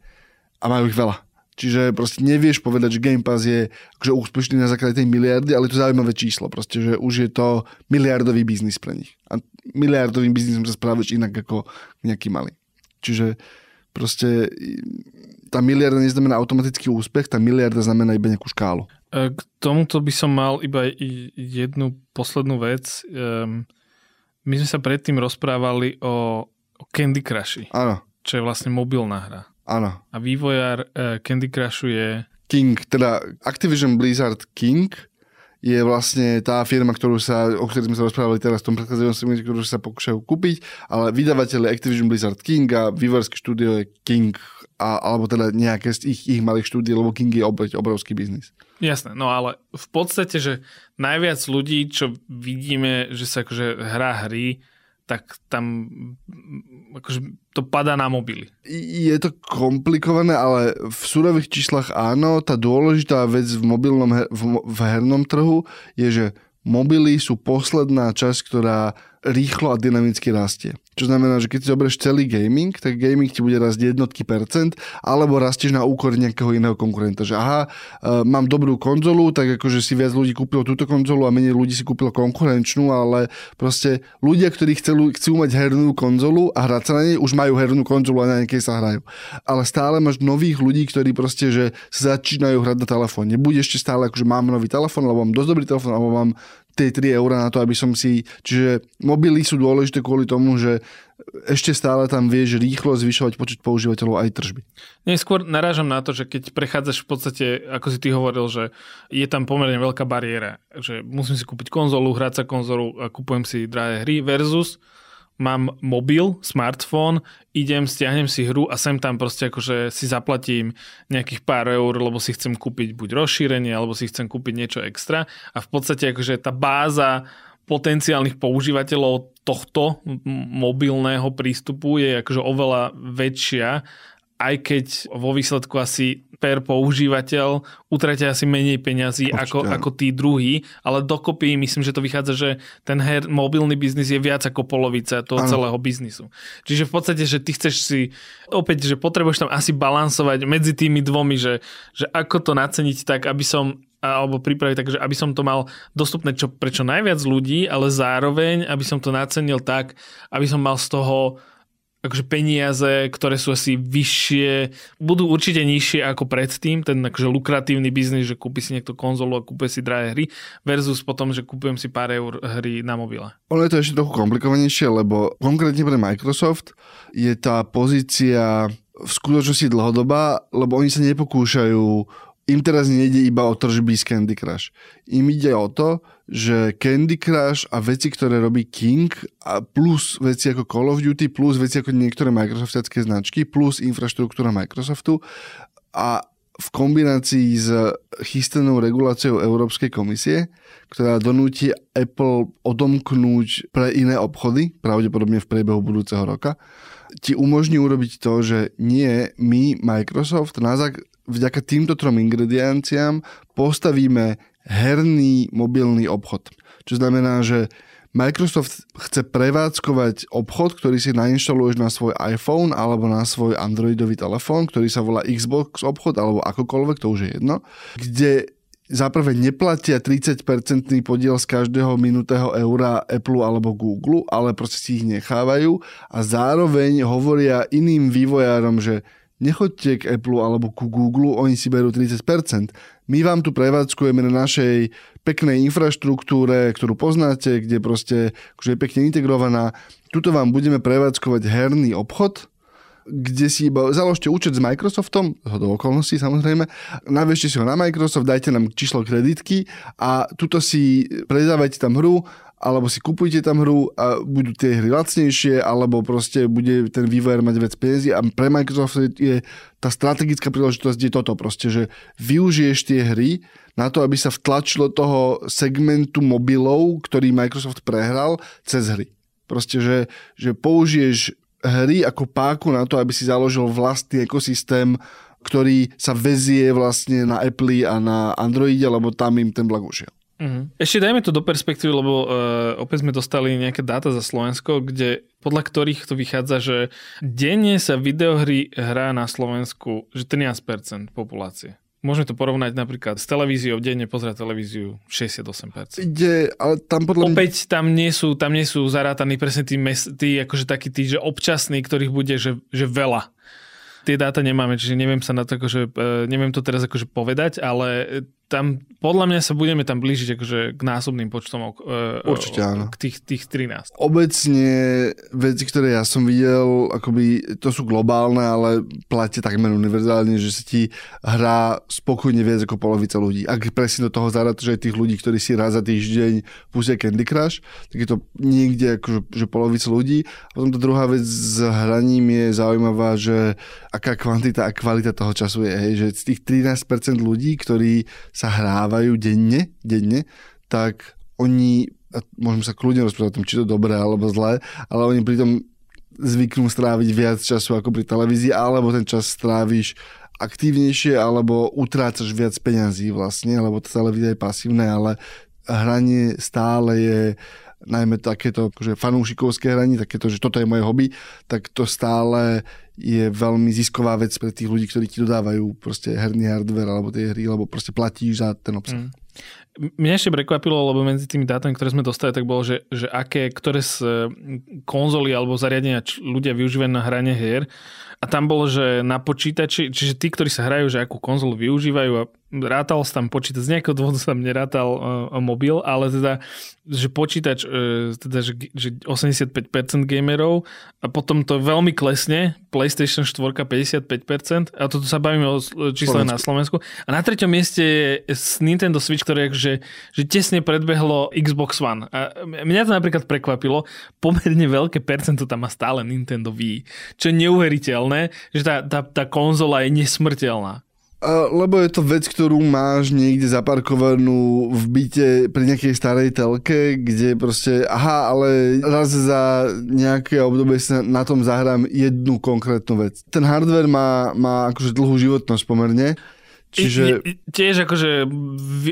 a majú ich veľa. Čiže proste nevieš povedať, že Game Pass je akože úspešný na základe tej miliardy, ale je to zaujímavé číslo. Proste, že už je to miliardový biznis pre nich. A miliardovým biznisom sa správaš inak ako nejaký malý. Čiže proste tá miliarda neznamená automatický úspech, tá miliarda znamená iba nejakú škálu. E, k tomuto by som mal iba jednu poslednú vec. My sme sa predtým rozprávali o Candy Crushi. Áno. Čo je vlastne mobilná hra. Áno. A vývojár uh, Candy Crushu je... King, teda Activision Blizzard King je vlastne tá firma, ktorú sa, o ktorej sme sa rozprávali teraz v tom predchádzajúcom segmente, ktorú sa pokúšajú kúpiť, ale vydavateľ je Activision Blizzard King a vývojárske štúdio je King, a, alebo teda nejaké z ich, ich malých štúdií, lebo King je obrovský, obrovský biznis. Jasné, no ale v podstate, že najviac ľudí, čo vidíme, že sa akože hrá hry, tak tam akože to padá na mobily. Je to komplikované, ale v súrových číslach áno. Tá dôležitá vec v mobilnom, v, v hernom trhu je, že mobily sú posledná časť, ktorá rýchlo a dynamicky rastie. Čo znamená, že keď si zoberieš celý gaming, tak gaming ti bude rásť jednotky percent, alebo rastieš na úkor nejakého iného konkurenta. Že aha, uh, mám dobrú konzolu, tak akože si viac ľudí kúpilo túto konzolu a menej ľudí si kúpilo konkurenčnú, ale proste ľudia, ktorí chcú, chcú mať hernú konzolu a hrať sa na nej, už majú hernú konzolu a na nejakej sa hrajú. Ale stále máš nových ľudí, ktorí proste, že začínajú hrať na telefóne. Bude ešte stále, akože mám nový telefón, alebo mám dosť dobrý telefón, alebo mám tie 3 eurá na to, aby som si... Čiže mobily sú dôležité kvôli tomu, že ešte stále tam vieš rýchlo zvyšovať počet používateľov aj tržby. Neskôr narážam na to, že keď prechádzaš v podstate, ako si ty hovoril, že je tam pomerne veľká bariéra, že musím si kúpiť konzolu, hrať sa konzolu a kúpujem si drahé hry versus mám mobil, smartfón, idem, stiahnem si hru a sem tam proste akože si zaplatím nejakých pár eur, lebo si chcem kúpiť buď rozšírenie, alebo si chcem kúpiť niečo extra. A v podstate akože tá báza potenciálnych používateľov tohto mobilného prístupu je akože oveľa väčšia aj keď vo výsledku asi per používateľ utratia asi menej peňazí ako, ako tí druhí, ale dokopy myslím, že to vychádza, že ten her, mobilný biznis je viac ako polovica toho ano. celého biznisu. Čiže v podstate, že ty chceš si, opäť, že potrebuješ tam asi balansovať medzi tými dvomi, že, že ako to naceniť tak, aby som alebo pripraviť tak, že aby som to mal dostupné čo, prečo najviac ľudí, ale zároveň, aby som to nacenil tak, aby som mal z toho akože peniaze, ktoré sú asi vyššie, budú určite nižšie ako predtým, ten akože lukratívny biznis, že kúpi si niekto konzolu a kúpi si drahé hry, versus potom, že kúpujem si pár eur hry na mobile. Ono je to ešte trochu komplikovanejšie, lebo konkrétne pre Microsoft je tá pozícia v skutočnosti dlhodobá, lebo oni sa nepokúšajú im teraz nejde iba o tržby z Candy Crush. Im ide o to, že Candy Crush a veci, ktoré robí King a plus veci ako Call of Duty, plus veci ako niektoré Microsoftické značky, plus infraštruktúra Microsoftu a v kombinácii s chystanou reguláciou Európskej komisie, ktorá donúti Apple odomknúť pre iné obchody, pravdepodobne v priebehu budúceho roka, ti umožní urobiť to, že nie my, Microsoft, na zák- vďaka týmto trom ingredienciám postavíme herný mobilný obchod. Čo znamená, že Microsoft chce prevádzkovať obchod, ktorý si nainštaluješ na svoj iPhone alebo na svoj Androidový telefón, ktorý sa volá Xbox obchod alebo akokoľvek, to už je jedno, kde zaprvé neplatia 30% podiel z každého minutého eura Apple alebo Google, ale proste si ich nechávajú a zároveň hovoria iným vývojárom, že nechoďte k Apple alebo ku Google, oni si berú 30%. My vám tu prevádzkujeme na našej peknej infraštruktúre, ktorú poznáte, kde proste akože je pekne integrovaná. Tuto vám budeme prevádzkovať herný obchod, kde si iba založte účet s Microsoftom, do okolností samozrejme, naviešte si ho na Microsoft, dajte nám číslo kreditky a tuto si predávajte tam hru alebo si kupujte tam hru a budú tie hry lacnejšie, alebo proste bude ten vývojár mať viac peniazy a pre Microsoft je tá strategická príležitosť je toto proste, že využiješ tie hry na to, aby sa vtlačilo toho segmentu mobilov, ktorý Microsoft prehral, cez hry. Proste, že, že použiješ hry ako páku na to, aby si založil vlastný ekosystém, ktorý sa vezie vlastne na Apple a na Androide, lebo tam im ten blag ušiel. Uh-huh. Ešte dajme to do perspektívy, lebo uh, opäť sme dostali nejaké dáta za Slovensko, kde podľa ktorých to vychádza, že denne sa videohry hrá na Slovensku že 13% populácie. Môžeme to porovnať napríklad s televíziou, denne pozerať televíziu 68%. Ide, ale tam podľa Opäť tam nie sú, tam nie sú zarátaní presne tí, mes, tí akože takí tí, že občasní, ktorých bude, že, že veľa tie dáta nemáme, čiže neviem sa na to akože, e, neviem to teraz akože povedať, ale tam podľa mňa sa budeme tam blížiť akože k násobným počtom uh, Určite áno. k tých, tých 13. Obecne veci, ktoré ja som videl, akoby to sú globálne, ale platia takmer univerzálne, že sa ti hrá spokojne viac ako polovica ľudí. Ak presne do toho že aj tých ľudí, ktorí si raz za týždeň pustia Candy Crush, tak je to niekde akože, že polovica ľudí. A potom tá druhá vec s hraním je zaujímavá, že aká kvantita a kvalita toho času je, hej, že z tých 13% ľudí, ktorí sa hrávajú denne, denne, tak oni, môžeme sa kľudne rozprávať o tom, či to dobré alebo zlé, ale oni pritom zvyknú stráviť viac času ako pri televízii, alebo ten čas stráviš aktívnejšie, alebo utrácaš viac peňazí vlastne, lebo tá televízia je pasívne, ale hranie stále je najmä takéto akože fanúšikovské hranie, takéto, že toto je moje hobby, tak to stále je veľmi zisková vec pre tých ľudí, ktorí ti dodávajú proste herný hardware alebo tie hry, lebo proste platíš za ten obsah. Mm. Mňa ešte prekvapilo, lebo medzi tými dátami, ktoré sme dostali, tak bolo, že, že aké, ktoré z konzoly alebo zariadenia ľudia využívajú na hranie hier. A tam bolo, že na počítači, čiže tí, ktorí sa hrajú, že akú konzolu využívajú a rátal sa tam počítač, z nejakého dôvodu sa tam nerátal uh, mobil, ale teda, že počítač, uh, teda, že, že 85% gamerov a potom to veľmi klesne, PlayStation 4 55% a toto sa bavíme o čísle na Slovensku. A na treťom mieste je Nintendo Switch, ktoré že, že tesne predbehlo Xbox One. A mňa to napríklad prekvapilo, pomerne veľké percento tam má stále Nintendo Wii, čo je neuveriteľné, že tá, tá, tá konzola je nesmrteľná. Lebo je to vec, ktorú máš niekde zaparkovanú v byte pri nejakej starej telke, kde proste, aha, ale raz za nejaké obdobie sa na tom zahrám jednu konkrétnu vec. Ten hardware má, má akože dlhú životnosť pomerne. Čiže... I, tiež akože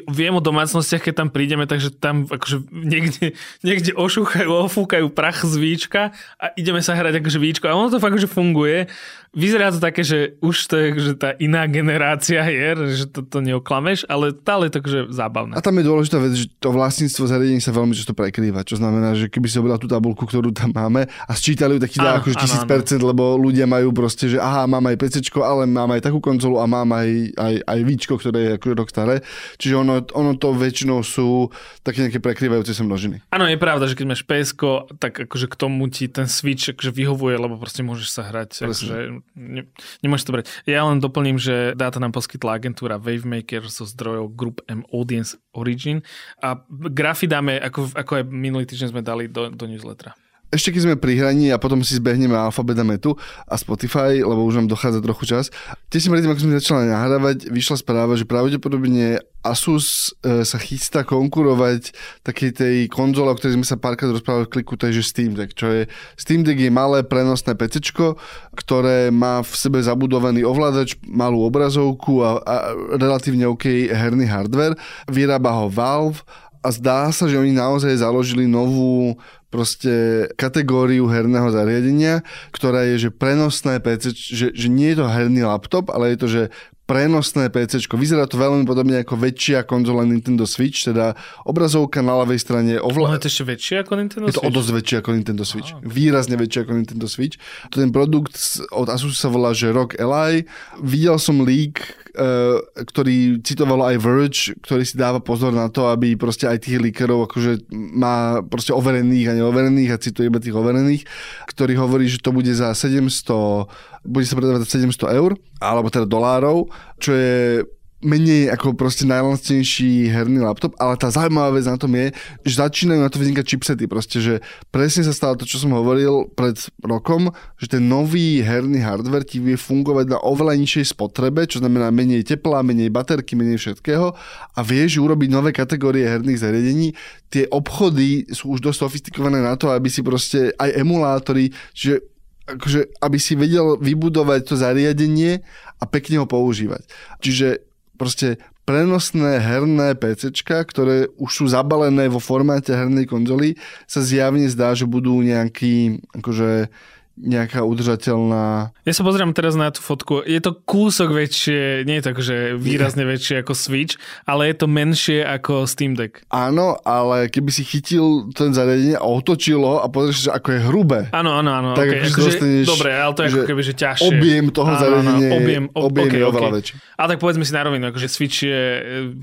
viem o domácnostiach, keď tam prídeme, takže tam akože niekde, niekde ošúchajú, ofúkajú prach z víčka a ideme sa hrať akože víčko a ono to fakt akože funguje Vyzerá to také, že už to je že tá iná generácia hier, že to, to neoklameš, ale stále je to že zábavné. A tam je dôležitá vec, že to vlastníctvo zariadení sa veľmi často prekrýva, čo znamená, že keby si obral tú tabulku, ktorú tam máme a sčítali ju, tak ti dá akože tisíc percent, lebo ľudia majú proste, že aha, mám aj PC, ale mám aj takú konzolu a mám aj, aj, aj víčko, ktoré je akože rok staré. Čiže ono, ono to väčšinou sú také nejaké prekrývajúce sa množiny. Áno, je pravda, že keď máš PSK, tak akože k tomu ti ten Switch akože vyhovuje, lebo proste môžeš sa hrať akože ne, nemôžeš to brať. Ja len doplním, že dáta nám poskytla agentúra Wavemaker zo zdrojov Group M Audience Origin a grafy dáme, ako, ako aj minulý týždeň sme dali do, do newslettera ešte keď sme pri hraní a potom si zbehneme Alphabet a Metu a Spotify, lebo už nám dochádza trochu čas. Tesne predtým, ako sme začali nahrávať, vyšla správa, že pravdepodobne Asus e, sa chystá konkurovať takej tej konzole, o ktorej sme sa párkrát rozprávali v kliku, to je že Steam Deck, čo je Steam Deck je malé prenosné PC, ktoré má v sebe zabudovaný ovládač, malú obrazovku a, a relatívne OK herný hardware. Vyrába ho Valve a zdá sa, že oni naozaj založili novú proste kategóriu herného zariadenia, ktorá je, že prenosné PC, že, že nie je to herný laptop, ale je to, že prenosné PC. Vyzerá to veľmi podobne ako väčšia konzola Nintendo Switch, teda obrazovka na ľavej strane ovla... je to ešte väčšie ako Nintendo Switch? Je to o dosť väčšie ako Nintendo Switch. Ah. Výrazne väčšie ako Nintendo Switch. Ten produkt od Asus sa volá, že ROG Ally. Videl som leak, ktorý citovalo aj Verge, ktorý si dáva pozor na to, aby proste aj tých leakerov akože má proste overených a neoverených a cituje iba tých overených, ktorý hovorí, že to bude za 700 bude sa predávať za 700 eur, alebo teda dolárov, čo je menej ako proste najlacnejší herný laptop, ale tá zaujímavá vec na tom je, že začínajú na to vznikať chipsety, proste, že presne sa stalo to, čo som hovoril pred rokom, že ten nový herný hardware ti vie fungovať na oveľa nižšej spotrebe, čo znamená menej tepla, menej baterky, menej všetkého a vieš urobiť nové kategórie herných zariadení. Tie obchody sú už dosť sofistikované na to, aby si proste aj emulátory, čiže akože, aby si vedel vybudovať to zariadenie a pekne ho používať. Čiže proste prenosné herné PC, ktoré už sú zabalené vo formáte hernej konzoly, sa zjavne zdá, že budú nejaký akože nejaká udržateľná... Ja sa pozriem teraz na tú fotku. Je to kúsok väčšie, nie je tak, že výrazne väčšie ako Switch, ale je to menšie ako Steam Deck. Áno, ale keby si chytil ten zariadenie a otočilo a pozrieš, že ako je hrubé. Áno, áno, áno. Tak okay. akože, dostaneš, dobre, ale to je ako keby, že ťažšie. Objem toho áno, zariadenia áno, objem, ob, objem okay, je oveľa okay. väčší. Ale tak povedzme si na rovinu, akože Switch je...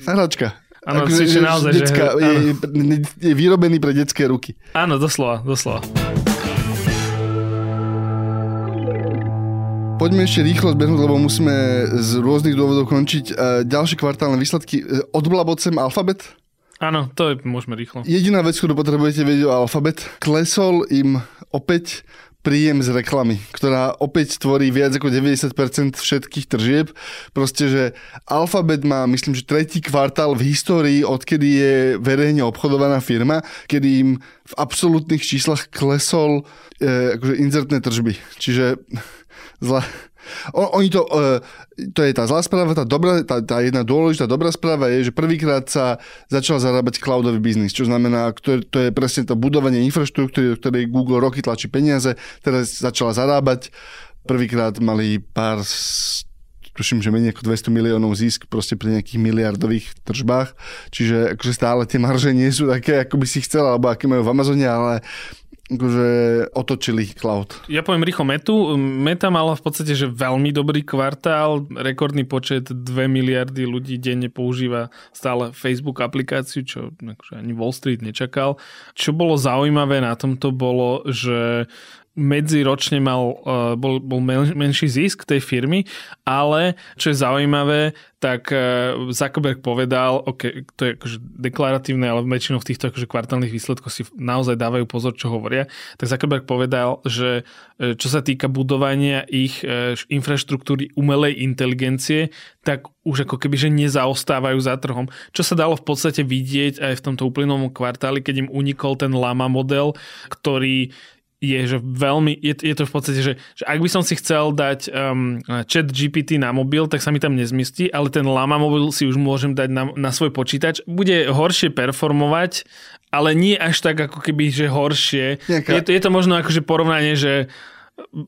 Hračka. Áno, Switch je naozaj, decka, že... Je, je vyrobený pre detské ruky. Áno, doslova, doslova. Poďme ešte rýchlo zbehnúť, lebo musíme z rôznych dôvodov končiť. E, ďalšie kvartálne výsledky. E, Odblabocem alfabet? Áno, to je, môžeme rýchlo. Jediná vec, ktorú potrebujete vedieť o alfabet, klesol im opäť príjem z reklamy, ktorá opäť tvorí viac ako 90% všetkých tržieb. Proste, že Alphabet má, myslím, že tretí kvartál v histórii, odkedy je verejne obchodovaná firma, kedy im v absolútnych číslach klesol e, akože inzertné tržby. Čiže zla, Oni to, uh, to je tá zlá správa, tá, dobrá, tá, tá jedna dôležitá dobrá správa je, že prvýkrát sa začal zarábať cloudový biznis, čo znamená, to, je presne to budovanie infraštruktúry, do ktorej Google roky tlačí peniaze, teraz začala zarábať. Prvýkrát mali pár tuším, že menej ako 200 miliónov zisk proste pri nejakých miliardových tržbách. Čiže akože stále tie marže nie sú také, ako by si chcel, alebo aké majú v Amazone, ale akože otočili cloud. Ja poviem rýchlo Metu. Meta mala v podstate, že veľmi dobrý kvartál, rekordný počet 2 miliardy ľudí denne používa stále Facebook aplikáciu, čo akože ani Wall Street nečakal. Čo bolo zaujímavé na tomto bolo, že medziročne mal, uh, bol, bol menší zisk tej firmy, ale čo je zaujímavé, tak uh, Zuckerberg povedal, ok, to je akože deklaratívne, ale väčšinou v týchto akože kvartálnych výsledkoch si naozaj dávajú pozor, čo hovoria, tak Zuckerberg povedal, že uh, čo sa týka budovania ich infraštruktúry umelej inteligencie, tak už ako keby, že nezaostávajú za trhom. Čo sa dalo v podstate vidieť aj v tomto uplynulom kvartáli, keď im unikol ten Lama model, ktorý je, že veľmi, je, je to v podstate, že, že ak by som si chcel dať um, chat GPT na mobil, tak sa mi tam nezmistí, ale ten Lama mobil si už môžem dať na, na svoj počítač. Bude horšie performovať, ale nie až tak ako keby, že horšie. Je to, je to možno akože porovnanie, že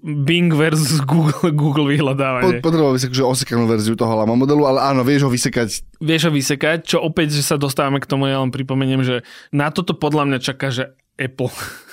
Bing versus Google, Google vyhľadávanie. Potreboval by si akože osekanú verziu toho Lama modelu, ale áno, vieš ho vysekať. Vieš ho vysekať, čo opäť, že sa dostávame k tomu, ja len pripomeniem, že na toto podľa mňa čaká, že Apple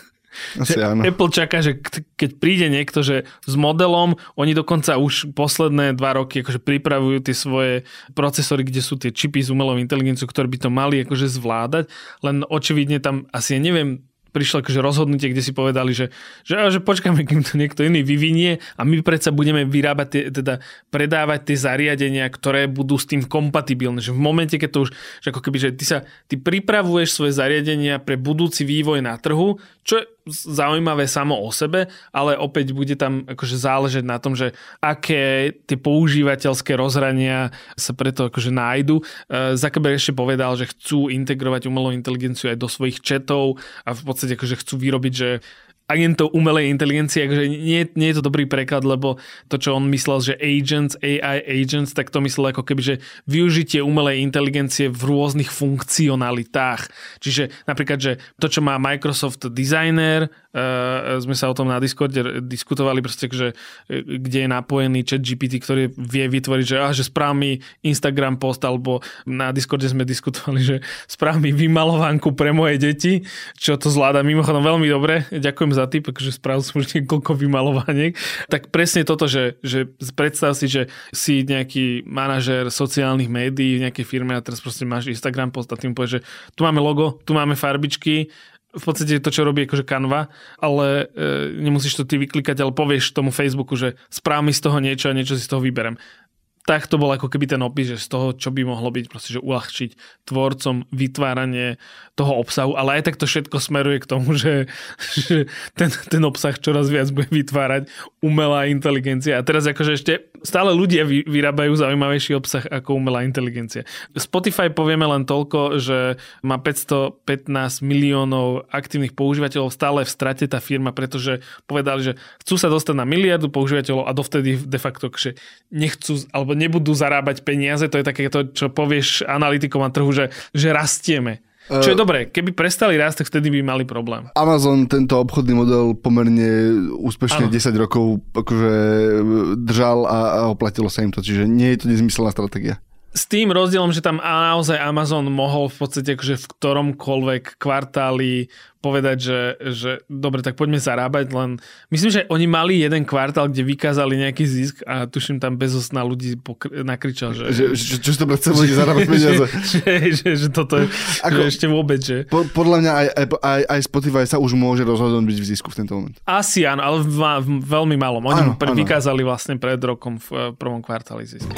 asi áno. Apple čaká, že keď príde niekto, že s modelom, oni dokonca už posledné dva roky akože pripravujú tie svoje procesory, kde sú tie čipy s umelou inteligenciou, ktoré by to mali akože zvládať, len očividne tam asi ja neviem, prišlo akože rozhodnutie, kde si povedali, že, že, že počkáme, kým to niekto iný vyvinie a my predsa budeme vyrábať, tie, teda predávať tie zariadenia, ktoré budú s tým kompatibilné. Že v momente, keď to už, že ako keby, že ty sa, ty pripravuješ svoje zariadenia pre budúci vývoj na trhu, čo je zaujímavé samo o sebe, ale opäť bude tam akože záležať na tom, že aké tie používateľské rozhrania sa preto akože nájdu. E, Zuckerberg ešte povedal, že chcú integrovať umelú inteligenciu aj do svojich chatov a v podstate akože chcú vyrobiť, že agentov umelej inteligencie, akože nie, nie je to dobrý preklad, lebo to, čo on myslel, že agents, AI agents, tak to myslel ako keby, že využitie umelej inteligencie v rôznych funkcionalitách. Čiže napríklad, že to, čo má Microsoft Designer, uh, sme sa o tom na Discorde diskutovali, proste, že, e, kde je napojený chat GPT, ktorý vie vytvoriť, že, ah, že správ Instagram post, alebo na Discorde sme diskutovali, že správ vymalovanku pre moje deti, čo to zvláda mimochodom veľmi dobre. Ďakujem za tip, akože spravil som už niekoľko vymalovaniek. Tak presne toto, že, že predstav si, že si nejaký manažer sociálnych médií v nejakej firme a teraz proste máš Instagram post a tým povieš, že tu máme logo, tu máme farbičky, v podstate to, čo robí akože Canva, ale e, nemusíš to ty vyklikať, ale povieš tomu Facebooku, že správ mi z toho niečo a niečo si z toho vyberem tak to bol ako keby ten opis, že z toho, čo by mohlo byť, proste, že uľahčiť tvorcom vytváranie toho obsahu, ale aj tak to všetko smeruje k tomu, že, že ten, ten obsah čoraz viac bude vytvárať umelá inteligencia. A teraz akože ešte stále ľudia vy, vyrábajú zaujímavejší obsah ako umelá inteligencia. Spotify povieme len toľko, že má 515 miliónov aktívnych používateľov, stále v strate tá firma, pretože povedali, že chcú sa dostať na miliardu používateľov a dovtedy de facto, že nechcú, alebo nebudú zarábať peniaze, to je také to, čo povieš analytikom na trhu, že, že rastieme. Čo je uh, dobré, keby prestali rásť, tak vtedy by mali problém. Amazon tento obchodný model pomerne úspešne ano. 10 rokov akože držal a, a oplatilo sa im to, čiže nie je to nezmyselná stratégia s tým rozdielom, že tam naozaj Amazon mohol v podstate akože v ktoromkoľvek kvartáli povedať, že, že dobre, tak poďme zarábať, len myslím, že oni mali jeden kvartál, kde vykázali nejaký zisk a tuším tam bezos na ľudí pokr- nakričal, že... že, že čo, to predsa bude zarábať peniaze? Že, že, že, že toto je Ako, že ešte vôbec, že... Po, podľa mňa aj, aj, aj Spotify sa už môže rozhodnúť byť v zisku v tento moment. Asi áno, ale v, v veľmi malom. Oni áno, áno. vykázali vlastne pred rokom v prvom kvartáli zisk.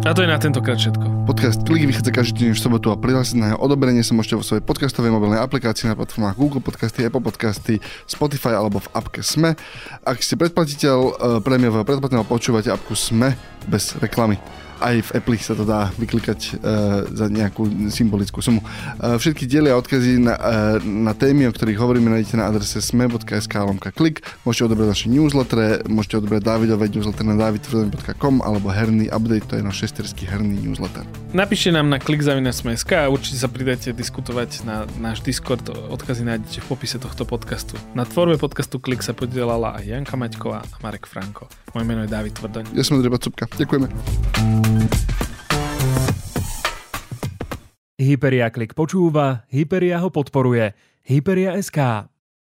A to je na tentokrát všetko. Podcast Klik vychádza každý deň v sobotu a prihlásiť na jeho odoberenie sa môžete vo svojej podcastovej mobilnej aplikácii na platformách Google Podcasty, Apple Podcasty, Spotify alebo v appke SME. Ak ste predplatiteľ uh, prémiového predplatného, počúvate appku SME bez reklamy. Aj v Apple sa to dá vyklikať uh, za nejakú symbolickú sumu. Uh, všetky diely a odkazy na, uh, na témy, o ktorých hovoríme, nájdete na adrese sme.sk lomka klik. Môžete odobrať naše newsletter, môžete odobrať Davidové newsletter na davidtvrdoň.com alebo herný update, to je náš šesterský herný newsletter. Napíšte nám na klik.sme.sk a určite sa pridajte diskutovať na náš Discord. Odkazy nájdete v popise tohto podcastu. Na tvorbe podcastu Klik sa podielala aj Janka Maťková a Marek Franko. Moje meno je David Tvrdoň. Ja som Andrej Cupka. Ďakujeme. Hyperia Klik počúva, Hyperia ho podporuje. Hyperia SK.